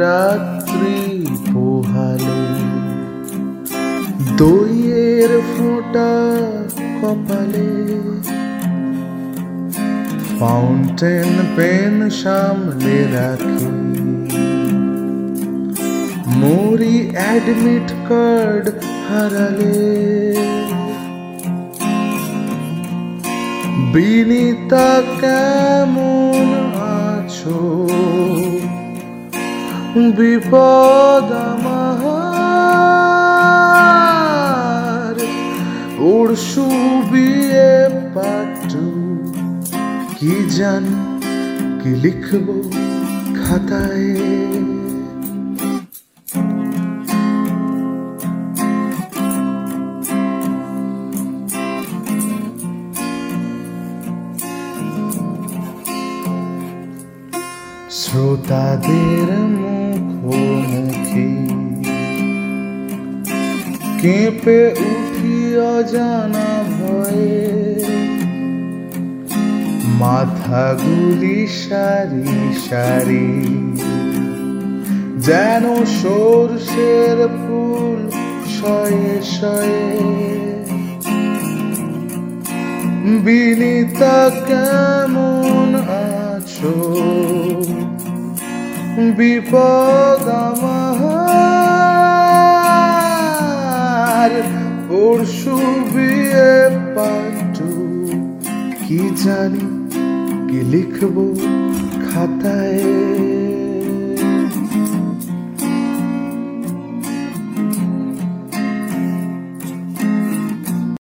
রাত্রি পোহালে, দইয়ের ফোঁটা কপালে। ফাউন্টেন পেন সামলে রাখি, মোরি অ্যাডমিট কার্ড হারালে। বিনিতা কেমন বিপদ আমার। ওর বিয়ে পাটু কি জান কি লিখব খাতায়? শ্রোতাদের মুখোমুখি কেঁপে উঠি অজানা ভয়ে। মাথাগুলি সারি সারি। যেন সর্ষের ফুল শয়ে শয়ে বিনিতা কেমন আছো? বিপদ আমার। পরশু বিয়ে পাঠু কি জানি কি লিখব খাতায়।